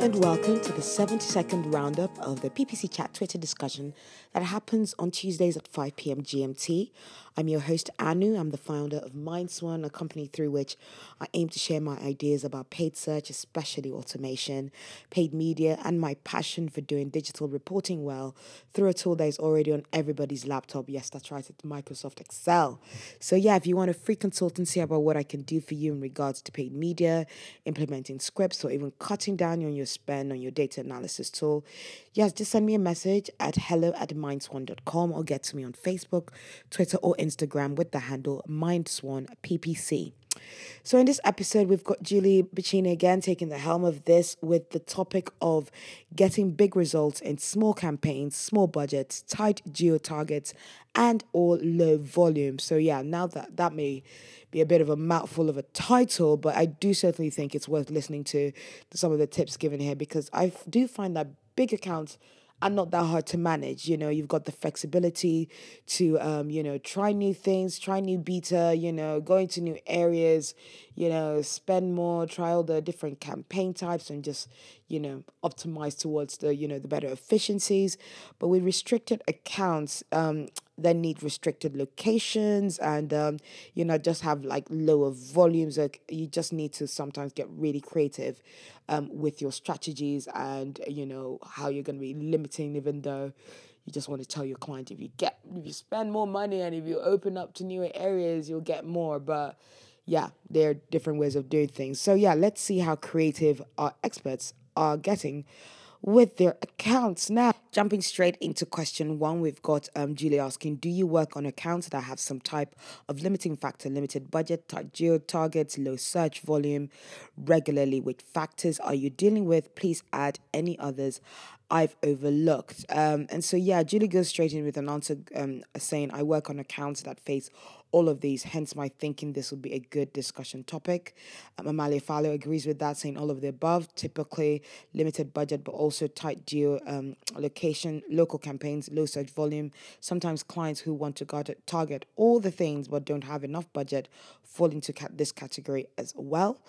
and welcome to the 70 second roundup of the PPC Chat Twitter discussion that happens on Tuesdays at 5 p.m. GMT. I'm your host, Anu. I'm the founder of MindSwan, a company through which I aim to share my ideas about paid search, especially automation, paid media, and my passion for doing digital reporting well through a tool that is already on everybody's laptop. Yes, that's right, it's Microsoft Excel. So, yeah, if you want a free consultancy about what I can do for you in regards to paid media, implementing scripts, or even cutting down on your spend on your data analysis tool, yes, just send me a message at hello at mindswan.com or get to me on Facebook, Twitter, or Instagram with the handle mindswanppc. So, in this episode, we've got Julie Bacchini again taking the helm of this with the topic of getting big results in small campaigns, small budgets, tight geo targets, and or low volume. So, yeah, now that that may be a bit of a mouthful of a title, but I do certainly think it's worth listening to some of the tips given here because I do find that big accounts are not that hard to manage. You know, you've got the flexibility to, um, you know, try new things, try new beta, you know, go into new areas, you know, spend more, try all the different campaign types and just, you know, optimize towards the, you know, the better efficiencies. But with restricted accounts, um, then need restricted locations and um, you know just have like lower volumes like you just need to sometimes get really creative um, with your strategies and you know how you're going to be limiting even though you just want to tell your client if you get if you spend more money and if you open up to newer areas you'll get more but yeah there are different ways of doing things so yeah let's see how creative our experts are getting with their accounts. Now, jumping straight into question one, we've got um, Julie asking Do you work on accounts that have some type of limiting factor, limited budget, tight geo targets, low search volume regularly? Which factors are you dealing with? Please add any others I've overlooked. Um, and so, yeah, Julie goes straight in with an answer um, saying, I work on accounts that face all of these, hence my thinking this would be a good discussion topic. Um, Amalia Fowler agrees with that, saying all of the above, typically limited budget, but also tight geo um, location, local campaigns, low search volume. Sometimes clients who want to target all the things but don't have enough budget fall into this category as well.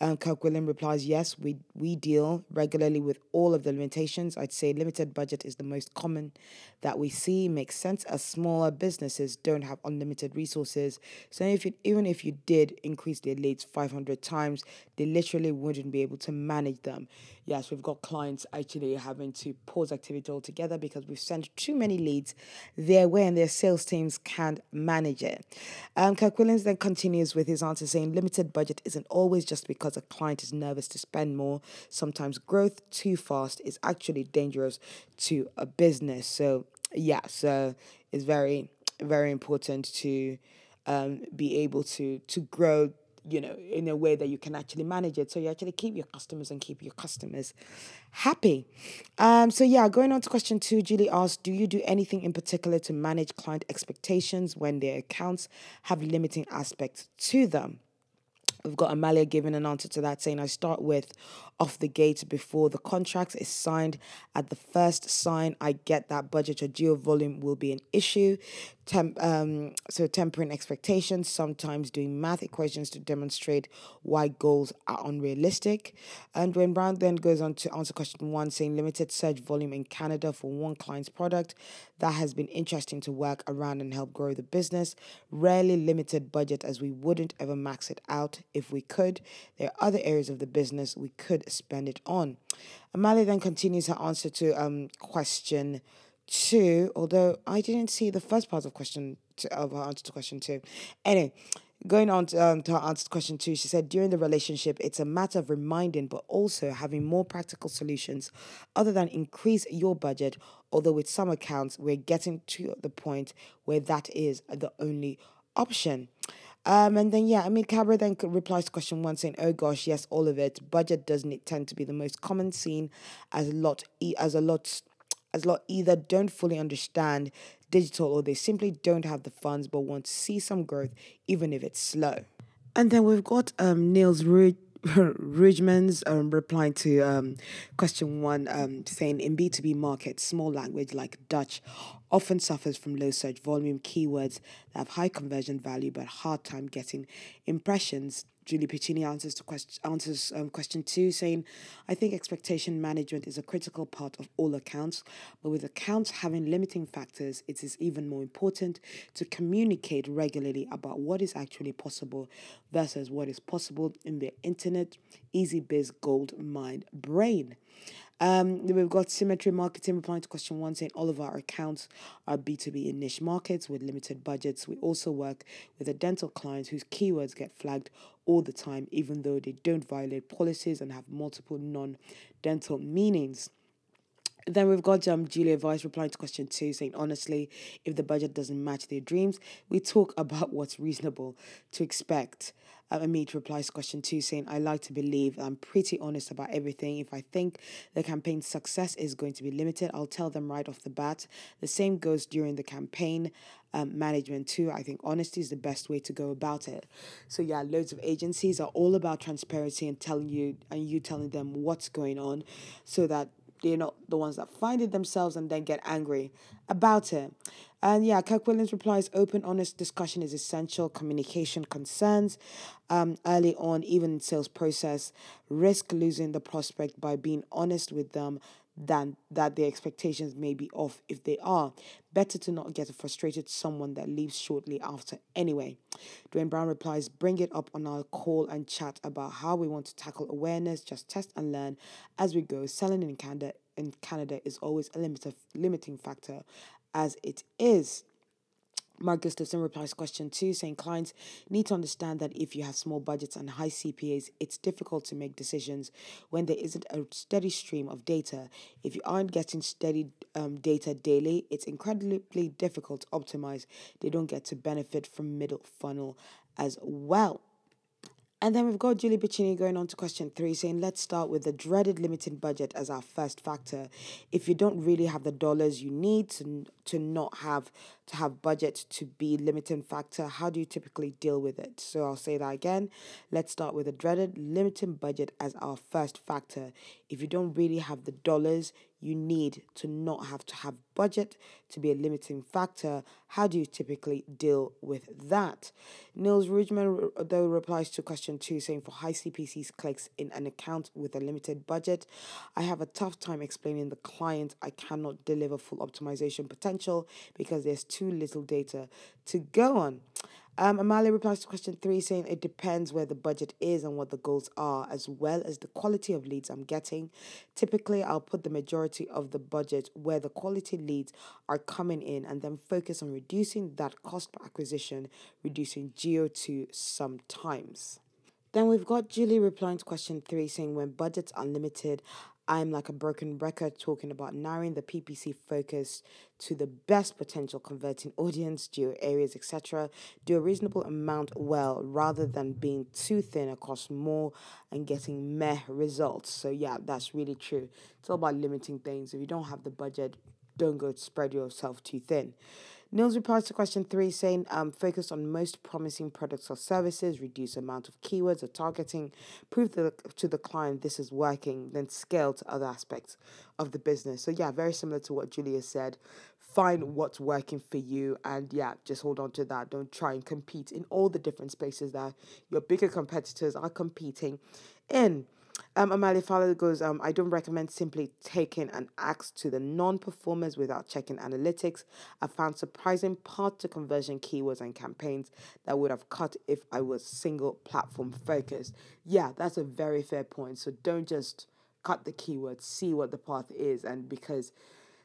Um, Kirk William replies, yes, we, we deal regularly with all of the limitations. I'd say limited budget is the most common that we see. Makes sense as smaller businesses don't have unlimited resources. So if even if you did increase their leads 500 times, they literally wouldn't be able to manage them. Yes, we've got clients actually having to pause activity altogether because we've sent too many leads their way and their sales teams can't manage it. Um, Kirk Williams then continues with his answer saying limited budget isn't always just because a client is nervous to spend more. Sometimes growth too fast is actually dangerous to a business. So, yeah, so it's very, very important to um, be able to to grow you know, in a way that you can actually manage it. So you actually keep your customers and keep your customers happy. Um, so yeah, going on to question two, Julie asked, do you do anything in particular to manage client expectations when their accounts have limiting aspects to them? We've got Amalia giving an answer to that, saying, I start with off the gate before the contract is signed. At the first sign, I get that budget or deal volume will be an issue. Temp, um, so tempering expectations, sometimes doing math equations to demonstrate why goals are unrealistic. Dwayne Brown then goes on to answer question one, saying limited search volume in Canada for one client's product, that has been interesting to work around and help grow the business. Rarely limited budget as we wouldn't ever max it out if we could. There are other areas of the business we could spend it on. Amalia then continues her answer to um question two, although I didn't see the first part of question to, of her answer to question two. Anyway, going on to, um, to her answer to question two, she said during the relationship, it's a matter of reminding, but also having more practical solutions other than increase your budget. Although with some accounts, we're getting to the point where that is the only option. Um, and then yeah, I mean, Cabra then replies to question one saying, "Oh gosh, yes, all of it. Budget doesn't it tend to be the most common scene as a lot as a lot as lot either don't fully understand digital or they simply don't have the funds but want to see some growth, even if it's slow." And then we've got um, Niels Ruud Ridgeman's um, replying to um, question one, um, saying in B2B markets, small language like Dutch often suffers from low search volume keywords that have high conversion value but hard time getting impressions Julie Bacchini answers to question answers um, question two, saying, "I think expectation management is a critical part of all accounts, but with accounts having limiting factors, it is even more important to communicate regularly about what is actually possible versus what is possible in the internet easy biz gold mind brain." Um, we've got Symmetry Marketing replying to question one saying all of our accounts are B2B in niche markets with limited budgets. We also work with a dental clients whose keywords get flagged all the time, even though they don't violate policies and have multiple non dental meanings. Then we've got um, Julia Vyse replying to question two, saying, honestly, if the budget doesn't match their dreams, we talk about what's reasonable to expect. Uh, Amit replies to question two, saying, I like to believe I'm pretty honest about everything. If I think the campaign's success is going to be limited, I'll tell them right off the bat. The same goes during the campaign um, management, too. I think honesty is the best way to go about it. So, yeah, loads of agencies are all about transparency and telling you, and you telling them what's going on so that they're not the ones that find it themselves and then get angry about it. And yeah, Kirk Williams replies open, honest discussion is essential. Communication concerns um, early on, even in sales process, risk losing the prospect by being honest with them than that their expectations may be off if they are. Better to not get a frustrated someone that leaves shortly after anyway. Dwayne Brown replies, bring it up on our call and chat about how we want to tackle awareness, just test and learn as we go. Selling in Canada in Canada is always a limit, limiting factor as it is. Mark Gustafson replies question two, saying clients need to understand that if you have small budgets and high CPAs, it's difficult to make decisions when there isn't a steady stream of data. If you aren't getting steady um, data daily, it's incredibly difficult to optimize. They don't get to benefit from middle funnel as well. And then we've got Julie Bacchini going on to question three, saying, let's start with the dreaded limiting budget as our first factor. If you don't really have the dollars you need to, to not have to have budget to be limiting factor, how do you typically deal with it? So I'll say that again. Let's start with the dreaded limiting budget as our first factor. If you don't really have the dollars you need to not have to have budget to be a limiting factor. How do you typically deal with that? Niels Rudman, though, replies to question two, saying for high CPCs clicks in an account with a limited budget, I have a tough time explaining the client I cannot deliver full optimization potential because there's too little data to go on. Um, replies to question three, saying it depends where the budget is and what the goals are, as well as the quality of leads I'm getting. Typically, I'll put the majority of the budget where the quality leads are coming in and then focus on reducing that cost per acquisition, reducing GO2 sometimes. Then we've got Julie replying to question three, saying when budgets are limited, I'm like a broken record talking about narrowing the PPC focus to the best potential converting audience, geo areas, etc. Do a reasonable amount well rather than being too thin across more and getting meh results. So yeah, that's really true. It's all about limiting things. If you don't have the budget, don't go spread yourself too thin. Nils replies to question three, saying um, focus on most promising products or services, reduce amount of keywords or targeting, prove the, to the client this is working, then scale to other aspects of the business. So yeah, very similar to what Julia said. Find what's working for you, and yeah, just hold on to that. Don't try and compete in all the different spaces that your bigger competitors are competing in. Um, Amalia Fowler goes, um, I don't recommend simply taking an axe to the non performers without checking analytics. I found surprising path to conversion keywords and campaigns that would have cut if I was single platform focused. Yeah, that's a very fair point. So don't just cut the keywords, see what the path is. And because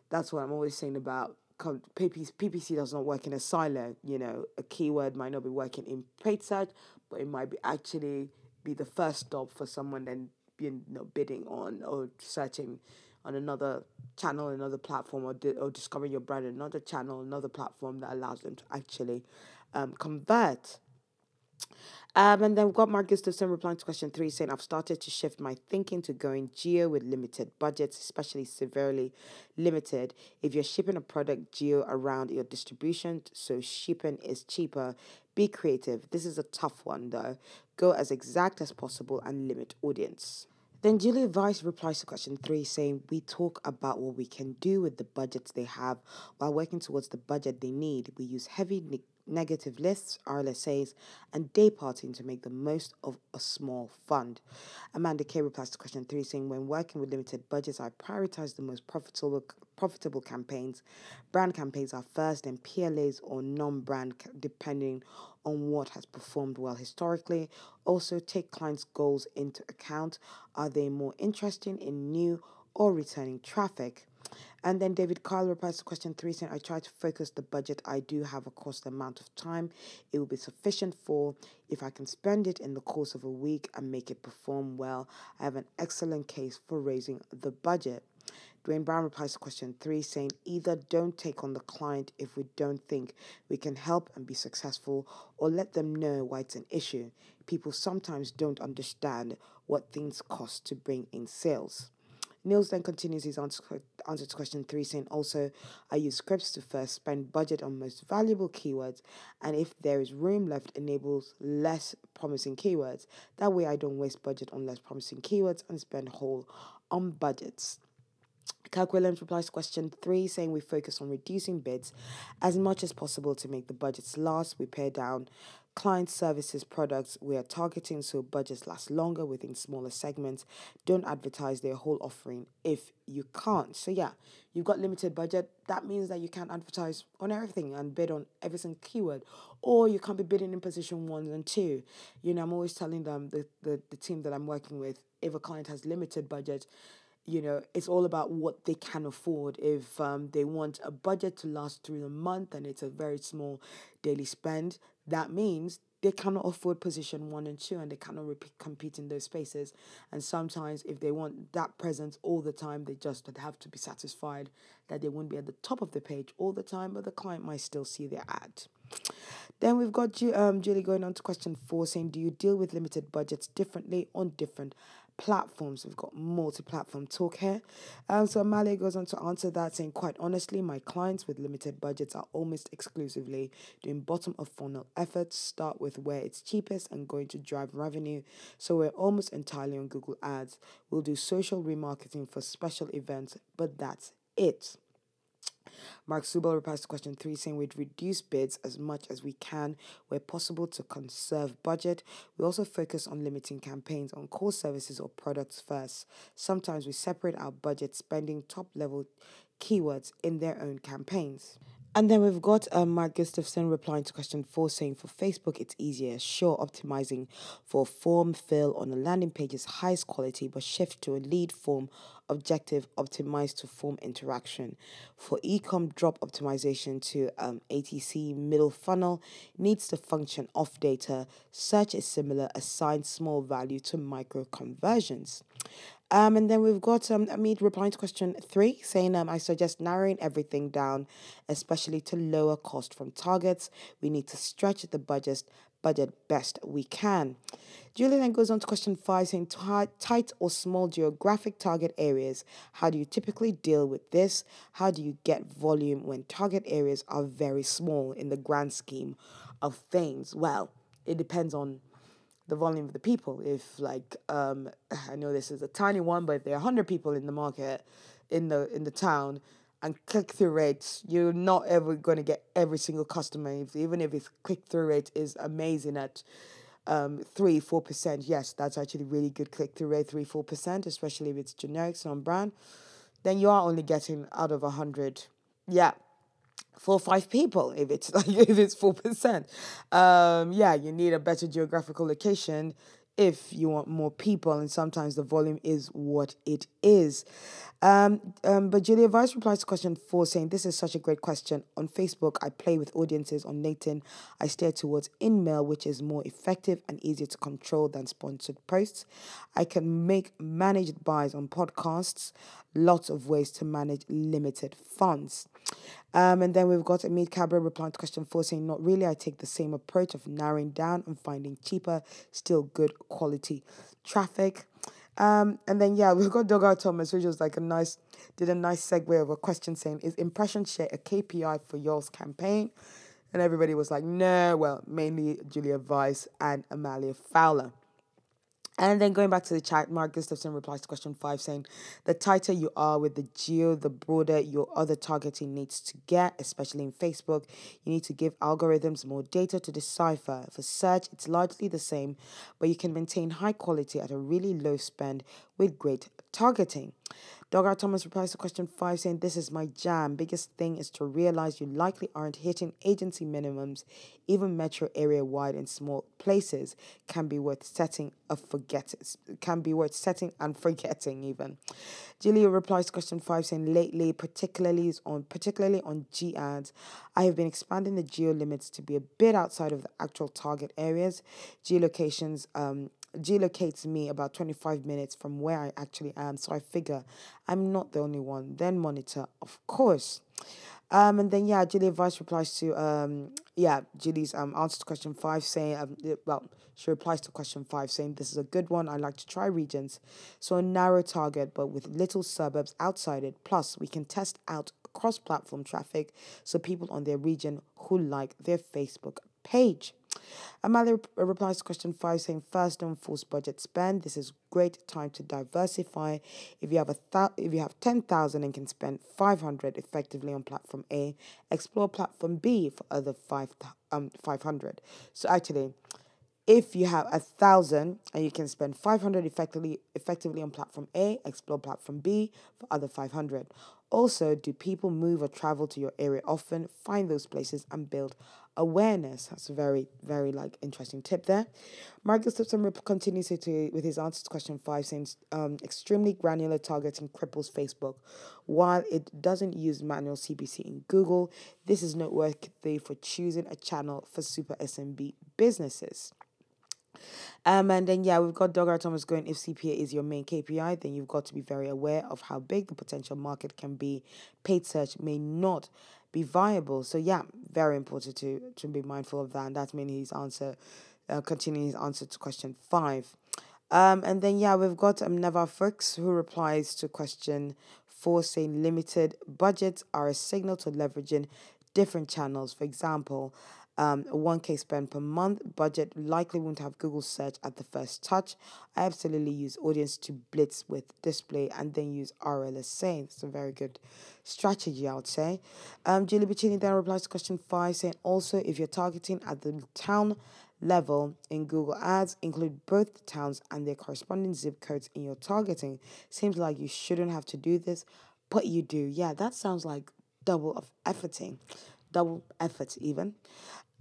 that's what I'm always saying about PPC does not work in a silo. You know, a keyword might not be working in paid search, but it might be actually be the first stop for someone then you know, bidding on or searching on another channel, another platform, or, di- or discovering your brand another channel, another platform that allows them to actually um, convert. Um, and then we've got Mark Gustafson replying to question three saying, I've started to shift my thinking to going geo with limited budgets, especially severely limited. If you're shipping a product geo around your distribution, so shipping is cheaper, be creative. This is a tough one though. Go as exact as possible and limit audience. Then Julia Vyse replies to question three, saying, We talk about what we can do with the budgets they have while working towards the budget they need. We use heavy negative lists, RLSAs, and dayparting to make the most of a small fund. Amanda K replies to question three, saying, When working with limited budgets, I prioritize the most profitable profitable campaigns. Brand campaigns are first, then PLAs or non-brand, depending on what has performed well historically. Also, take clients' goals into account. Are they more interested in new or returning traffic? And then David Kyle replies to question three saying, I try to focus the budget I do have across the amount of time it will be sufficient for. If I can spend it in the course of a week and make it perform well, I have an excellent case for raising the budget. Dwayne Brown replies to question three saying, either don't take on the client if we don't think we can help and be successful, or let them know why it's an issue. People sometimes don't understand what things cost to bring in sales. Niels then continues his answer, answer to question three, saying also, I use scripts to first spend budget on most valuable keywords, and if there is room left, enables less promising keywords. That way, I don't waste budget on less promising keywords and spend whole on budgets. Kirk Williams replies to question three, saying we focus on reducing bids as much as possible to make the budgets last. We pare down client services products we are targeting so budgets last longer within smaller segments. Don't advertise their whole offering if you can't. So yeah, you've got limited budget. That means that you can't advertise on everything and bid on every single keyword. Or you can't be bidding in position one and two. You know, I'm always telling them the, the, the team that I'm working with, if a client has limited budget, you know, it's all about what they can afford. If um, they want a budget to last through the month and it's a very small daily spend, that means they cannot afford position one and two and they cannot repeat, compete in those spaces. And sometimes, if they want that presence all the time, they just have to be satisfied that they won't be at the top of the page all the time, but the client might still see their ad. Then we've got um, Julie going on to question four saying, Do you deal with limited budgets differently on different platforms. We've got multi platform talk here. Um, so Amalia goes on to answer that, saying, Quite honestly, my clients with limited budgets are almost exclusively doing bottom of funnel efforts, start with where it's cheapest and going to drive revenue. So we're almost entirely on Google Ads. We'll do social remarketing for special events, but that's it. Mark Subal replies to question three, saying we'd reduce bids as much as we can where possible to conserve budget. We also focus on limiting campaigns on core services or products first. Sometimes we separate our budget spending top level keywords in their own campaigns. And then we've got um, Mark Gustafson replying to question four, saying for Facebook it's easier. Sure, optimizing for form fill on a landing page is highest quality, but shift to a lead form objective optimized to form interaction. For ecom drop optimization to um, ATC middle funnel needs to function off data. Search is similar, assign small value to micro conversions. Um, and then we've got um, Amit replying to question three, saying, um, I suggest narrowing everything down, especially to lower cost from targets. We need to stretch the budget, budget best we can. Julie then goes on to question five, saying, tight or small geographic target areas. How do you typically deal with this? How do you get volume when target areas are very small in the grand scheme of things? Well, it depends on the volume of the people. If like um, I know this is a tiny one, but if there are hundred people in the market, in the in the town, and click through rates, you're not ever going to get every single customer. If, even if its click through rate is amazing at um, three four percent, yes, that's actually really good click through rate, three four percent, especially if it's generics on brand. Then you are only getting out of a hundred, yeah, four or five people if it's like if it's four percent um yeah you need a better geographical location if you want more people and sometimes the volume is what it is um, um, but Julia Vyse replies to question four saying, This is such a great question. On Facebook, I play with audiences. On LinkedIn, I steer towards in-mail, which is more effective and easier to control than sponsored posts. I can make managed buys on podcasts. Lots of ways to manage limited funds. Um, and then we've got Amit Cabra replying to question four saying, Not really. I take the same approach of narrowing down and finding cheaper, still good quality traffic. Um, and then yeah, we've got Dogar Thomas, which was like a nice, did a nice segue of a question saying, "Is impression share a KPI for yours campaign?" And everybody was like, "No." Well, mainly Julia Vyse and Amalia Fowler. And then going back to the chat, Mark Gustafson replies to question five saying, The tighter you are with the geo, the broader your other targeting needs to get, especially in Facebook. You need to give algorithms more data to decipher. For search, it's largely the same, but you can maintain high quality at a really low spend with great targeting. Dogger Thomas replies to question five saying, This is my jam. Biggest thing is to realize you likely aren't hitting agency minimums. Even metro area wide in small places can be worth setting a forget can be worth setting and forgetting even. Julia replies to question five saying lately, particularly on particularly on G ads, I have been expanding the geo limits to be a bit outside of the actual target areas. Geolocations um geolocates me about 25 minutes from where I actually am. So I figure I'm not the only one. Then monitor, of course. Um, and then yeah, Julie Vice replies to um, yeah, Julie's um answer to question five saying um, well, she replies to question five saying this is a good one. I like to try regions, so a narrow target but with little suburbs outside it. Plus, we can test out cross-platform traffic, so people on their region who like their Facebook page. Amalia replies to question five saying, first don't force budget spend. This is great time to diversify. If you have a th- if you have 10,000 and can spend 500 effectively on platform A, explore platform B for other 5 um 500. So actually, if you have a thousand and you can spend 500 effectively effectively on platform A, explore platform B for other 500. Also, do people move or travel to your area often? Find those places and build awareness. That's a very, very like interesting tip there. Marcus Gustafson continues to, with his answer to question five, saying um, extremely granular targeting cripples Facebook. While it doesn't use manual CPC in Google, this is noteworthy for choosing a channel for super SMB businesses. Um, and then yeah, we've got Dogger Thomas going. If CPA is your main KPI, then you've got to be very aware of how big the potential market can be. Paid search may not be viable. So yeah, very important to to be mindful of that. And that's mainly his answer, uh, continuing his answer to question five. Um, and then yeah, we've got um, Neva who replies to question four, saying limited budgets are a signal to leveraging different channels. For example, um, 1k spend per month budget likely won't have google search at the first touch. I absolutely use audience to blitz with display and then use rlsa it's a very good strategy i would say. Um, julie Bacchini then replies to question 5 saying also if you're targeting at the town level in google ads include both the towns and their corresponding zip codes in your targeting. Seems like you shouldn't have to do this but you do. Yeah that sounds like double of efforting double effort even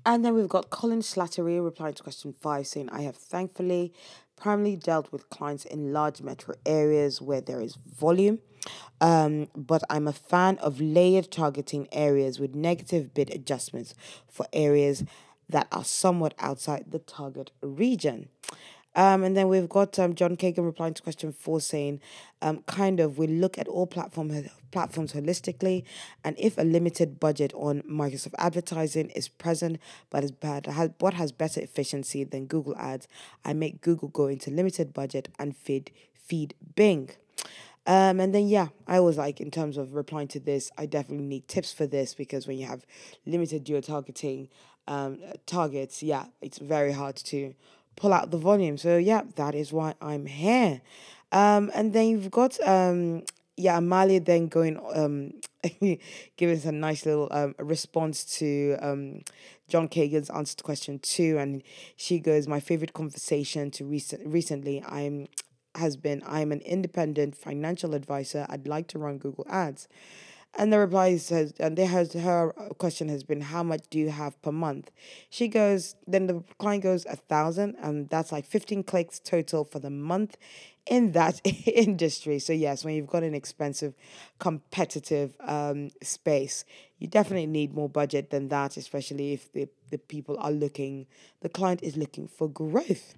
and then we've got Colin Slattery replying to question five, saying, I have thankfully primarily dealt with clients in large metro areas where there is volume. Um, but I'm a fan of layered targeting areas with negative bid adjustments for areas that are somewhat outside the target region. Um, and then we've got um, John Kagan replying to question four saying, um, kind of, we look at all platform, platforms holistically, and if a limited budget on Microsoft advertising is present but is bad, has, what has better efficiency than Google ads, I make Google go into limited budget and feed, feed Bing. Um, and then, yeah, I was like, in terms of replying to this, I definitely need tips for this because when you have limited geo targeting um, targets, yeah, it's very hard to pull out the volume. So yeah, that is why I'm here. Um, and then you've got um, yeah, Amalia then going um, giving us a nice little um response to um John Kagan's answer to question two, and she goes, "My favorite conversation to recent recently, I'm." has been I'm an independent financial advisor. I'd like to run Google Ads. And the reply says, and there has her question has been, how much do you have per month? She goes, then the client goes a thousand, and that's like fifteen clicks total for the month in that industry. So yes, when you've got an expensive, competitive um, space, you definitely need more budget than that, especially if the the people are looking, the client is looking for growth.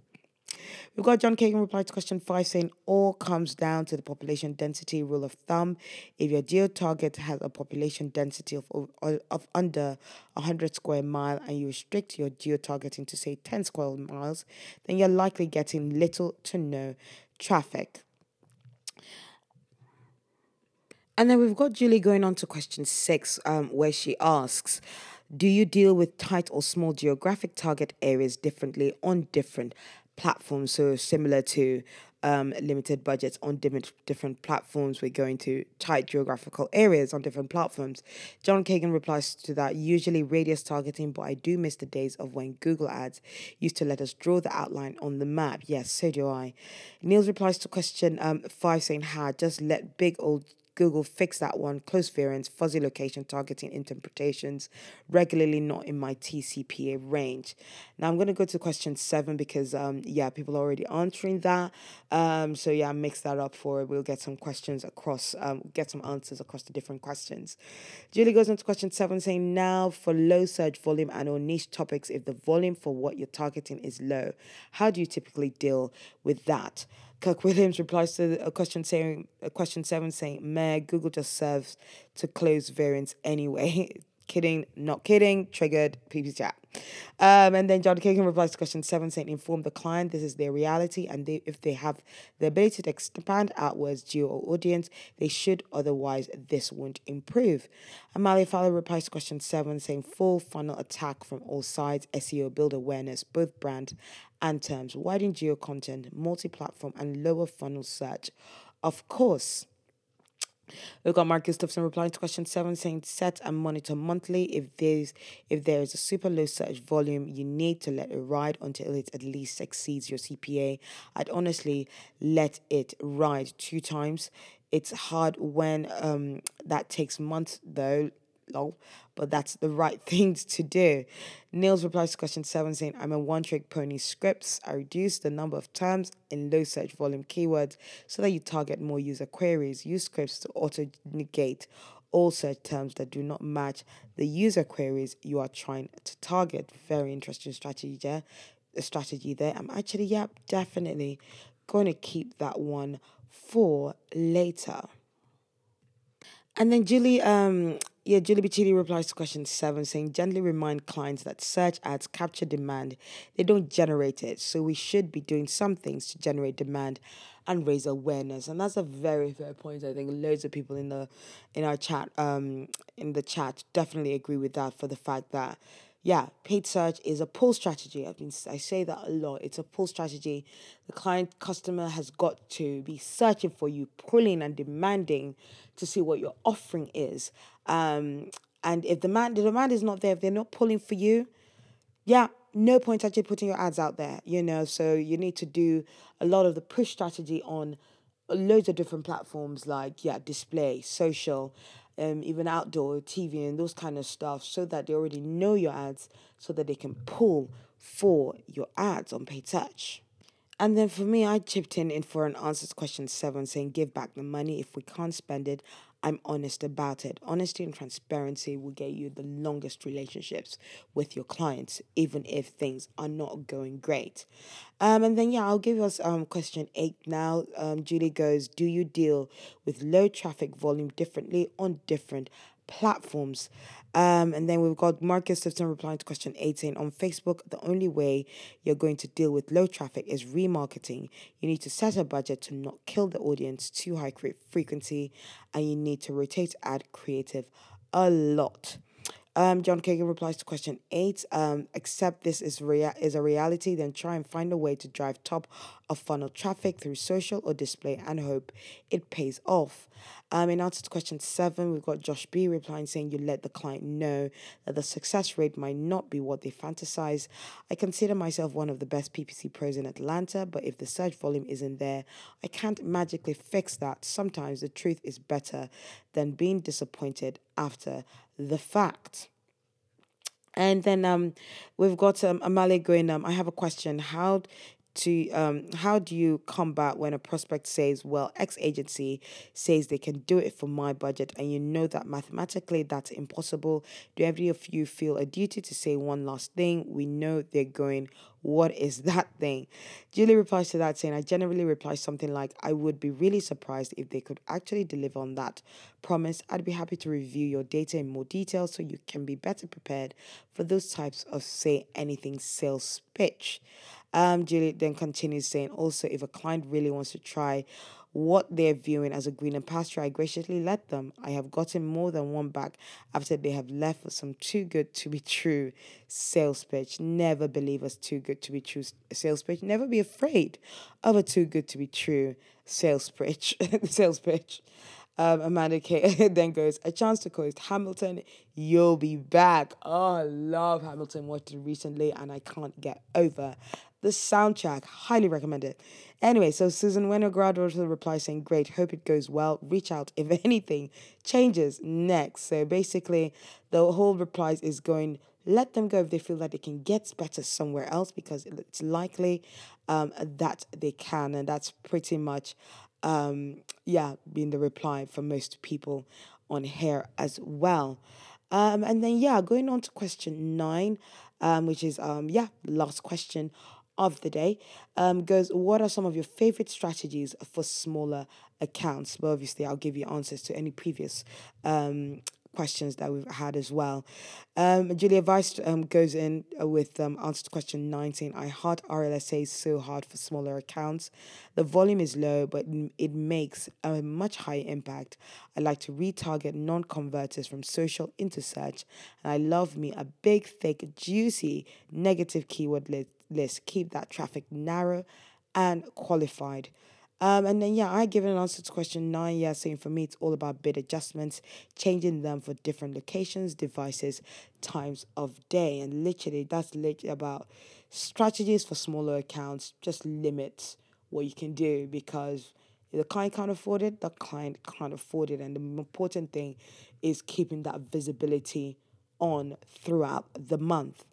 We've got John Kagan reply to question five saying all comes down to the population density rule of thumb. If your geo target has a population density of, of, under 100 square mile and you restrict your geo targeting to say 10 square miles, then you're likely getting little to no traffic. And then we've got Julie going on to question six, um, where she asks, do you deal with tight or small geographic target areas differently on different platforms. So similar to um, limited budgets on different different platforms. We're going to tight geographical areas on different platforms. John Kagan replies to that. Usually radius targeting, but I do miss the days of when Google Ads used to let us draw the outline on the map. Yes, so do I. Niels replies to question um, five saying, "Ha, just let big old Google fix that one. Close variants, fuzzy location targeting interpretations, regularly not in my TCPA range. Now I'm going to go to question seven because, um, yeah, people are already answering that. Um, so yeah, mix that up for it. We'll get some questions across, um, get some answers across the different questions. Julie goes into question seven saying, now for low search volume and or niche topics, if the volume for what you're targeting is low, how do you typically deal with that? Kirk Williams replies to a question saying a question seven saying, "Meh, Google just serves to close variants anyway." kidding, not kidding, triggered, PP chat. Um, and then John Kagan replies to question seven saying, inform the client this is their reality and they, if they have the ability to expand outwards geo or audience, they should, otherwise this won't improve. Amalia Fowler replies to question seven saying, full funnel attack from all sides, SEO, build awareness, both brand and terms, widen geo content, multi-platform and lower funnel search. Of course, We've got Mark Gustafson replying to question seven saying set and monitor monthly. If there's if there is a super low search volume, you need to let it ride until it at least exceeds your CPA. I'd honestly let it ride two times. It's hard when um that takes months though lol, but that's the right things to do. Niels replies to question seven saying, I'm a one trick pony scripts. I reduce the number of terms in low search volume keywords so that you target more user queries. Use scripts to auto negate all search terms that do not match the user queries you are trying to target. Very interesting strategy there. Strategy there. I'm actually, yeah, definitely going to keep that one for later. And then Julie, um, yeah, Julie Bacchini replies to question seven, saying gently remind clients that search ads capture demand. They don't generate it. So we should be doing some things to generate demand and raise awareness. And that's a very fair point. I think loads of people in the in our chat, um, in the chat definitely agree with that for the fact that yeah, paid search is a pull strategy. I mean, I say that a lot. It's a pull strategy. The client customer has got to be searching for you, pulling and demanding to see what your offering is. Um, and if the man, the demand is not there, if they're not pulling for you, yeah, no point actually putting your ads out there. You know, so you need to do a lot of the push strategy on loads of different platforms like yeah, display, social um, even outdoor TV and those kind of stuff, so that they already know your ads, so that they can pull for your ads on paid search. And then for me, I chipped in, in for an answer to question seven, saying give back the money. If we can't spend it, I'm honest about it. Honesty and transparency will get you the longest relationships with your clients, even if things are not going great. Um, and then, yeah, I'll give us um, question eight now. Um, Julie goes Do you deal with low traffic volume differently on different platforms? Um, and then we've got Marcus Sifton replying to question 18 on Facebook. The only way you're going to deal with low traffic is remarketing. You need to set a budget to not kill the audience too high frequency, and you need to rotate ad creative a lot. Um, John Kagan replies to question eight. Um, accept this is rea- is a reality, then try and find a way to drive top of funnel traffic through social or display and hope it pays off. Um, in answer to question seven, we've got Josh B replying saying you let the client know that the success rate might not be what they fantasize. I consider myself one of the best PPC pros in Atlanta, but if the search volume isn't there, I can't magically fix that. Sometimes the truth is better than being disappointed after the fact. And then um, we've got um, Amalia going, um, I have a question. How to um, how do you combat when a prospect says, well, X agency says they can do it for my budget, and you know that mathematically that's impossible? Do every of you feel a duty to say one last thing? We know they're going, what is that thing? Julie replies to that saying, I generally reply something like, I would be really surprised if they could actually deliver on that promise. I'd be happy to review your data in more detail so you can be better prepared for those types of say anything sales pitch. Um, Juliet then continues saying, also, if a client really wants to try what they're viewing as a greener pasture, I graciously let them. I have gotten more than one back after they have left for some too good to be true sales pitch. Never believe us too good to be true sales pitch. Never be afraid of a too good to be true sales pitch. sales pitch. Um, Amanda K then goes, a chance to coast Hamilton, you'll be back. Oh, I love Hamilton, watched it recently, and I can't get over the soundtrack. Highly recommend it. Anyway, so Susan Winograd wrote the reply saying, Great, hope it goes well. Reach out if anything changes next. So basically, the whole reply is going, let them go if they feel that they can get better somewhere else because it's likely um, that they can. And that's pretty much, um, yeah, being the reply for most people on here as well. Um, and then, yeah, going on to question nine, um, which is, um, yeah, last question of the day um, goes what are some of your favorite strategies for smaller accounts? But obviously i'll give you answers to any previous um, questions that we've had as well. Um, julia Vyse um, goes in with um, answer to question 19 i heart rlsa so hard for smaller accounts. The volume is low but it makes a much higher impact. I like to retarget non-converters from social into search and i love me a big thick juicy negative keyword list list. Keep that traffic narrow and qualified. Um, and then, yeah, I give an answer to question nine. Yeah, saying for me, it's all about bid adjustments, changing them for different locations, devices, times of day. And literally, that's literally about strategies for smaller accounts. Just limit what you can do because the client can't afford it, the client can't afford it. And the important thing is keeping that visibility on throughout the month.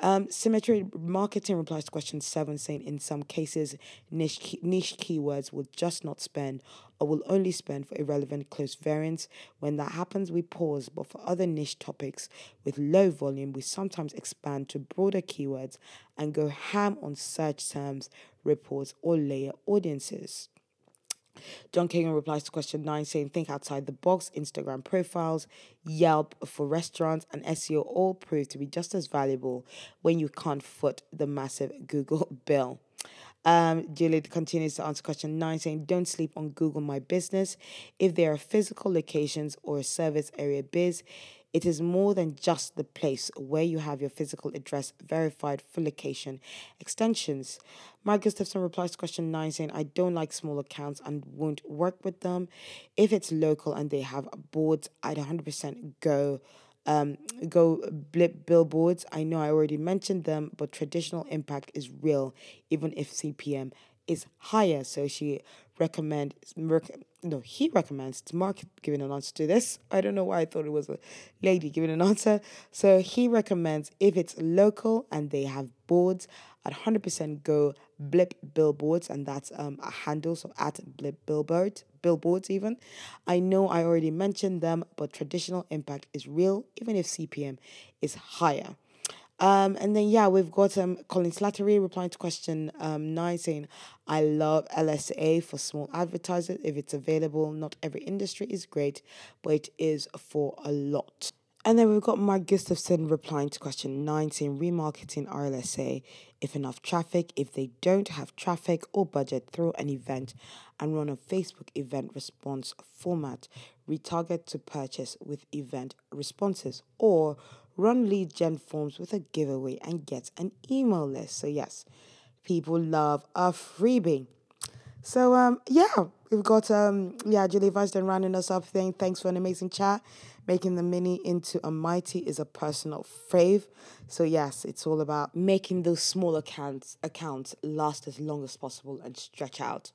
Um, Symmetry Marketing replies to question seven, saying in some cases, niche, niche keywords will just not spend or will only spend for irrelevant close variants. When that happens, we pause, but for other niche topics with low volume, we sometimes expand to broader keywords and go ham on search terms, reports, or layer audiences. John Kagan replies to question nine saying, Think outside the box. Instagram profiles, Yelp for restaurants, and SEO all prove to be just as valuable when you can't foot the massive Google bill. Um, Juliet continues to answer question nine, saying, Don't sleep on Google My Business. If there are physical locations or service area biz, it is more than just the place where you have your physical address verified for location extensions. Mike Gustafson replies to question nine saying, I don't like small accounts and won't work with them. If it's local and they have boards, I'd 100% go. Um, go blip billboards. I know I already mentioned them, but traditional impact is real, even if CPM is higher. So she recommends, no, he recommends, it's Mark giving an answer to this. I don't know why I thought it was a lady giving an answer. So he recommends if it's local and they have boards, at 100% go blip billboards, and that's um, a handle, so at blip billboard, billboards even. I know I already mentioned them, but traditional impact is real, even if CPM is higher. Um, and then yeah, we've got um Colin Slattery replying to question um nine saying, I love LSA for small advertisers if it's available. Not every industry is great, but it is for a lot. And then we've got Mark Gustafson replying to question nine saying remarketing RLSA if enough traffic, if they don't have traffic or budget, throw an event and run a Facebook event response format. Retarget to purchase with event responses or run lead gen forms with a giveaway, and get an email list. So, yes, people love a freebie. So, um, yeah, we've got, um, yeah, Julie then rounding us up saying thanks for an amazing chat. Making the mini into a mighty is a personal fave. So yes, it's all about making those small accounts accounts last as long as possible and stretch out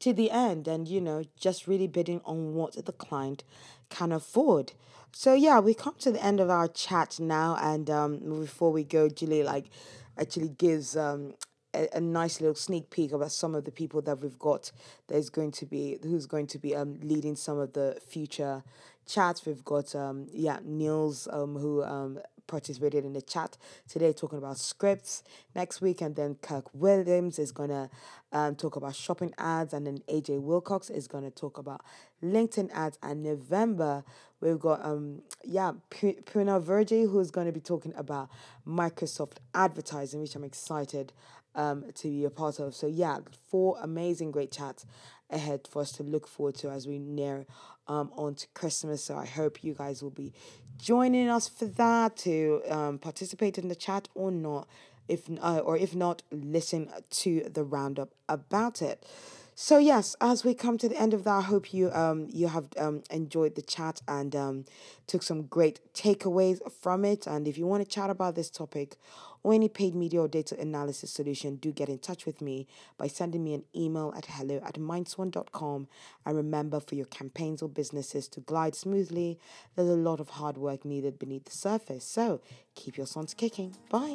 to the end and you know just really bidding on what the client can afford. So yeah we come to the end of our chat now and um, before we go julie like actually gives um, a, a, nice little sneak peek about some of the people that we've got there's going to be who's going to be um, leading some of the future chats. We've got um, yeah niels um, who um, participated in the chat. Today talking about scripts. Next week and then kirk williams is going to um, talk about shopping ads and then aj wilcox is going to talk about linkedin ads. And november we've got um yeah P- Purna Virji who's going to be talking about microsoft advertising which i'm excited um, to be a part of so yeah four amazing great chats ahead for us to look forward to as we near um, on to Christmas. So I hope you guys will be joining us for that to um, participate in the chat or not. If uh, or if not, listen to the roundup about it. So yes, as we come to the end of that, I hope you um you have um enjoyed the chat and um took some great takeaways from it. And if you want to chat about this topic or any paid media or data analysis solution, do get in touch with me by sending me an email at hello at mindswan.com. And remember, for your campaigns or businesses to glide smoothly, there's a lot of hard work needed beneath the surface. So keep your sons kicking. Bye.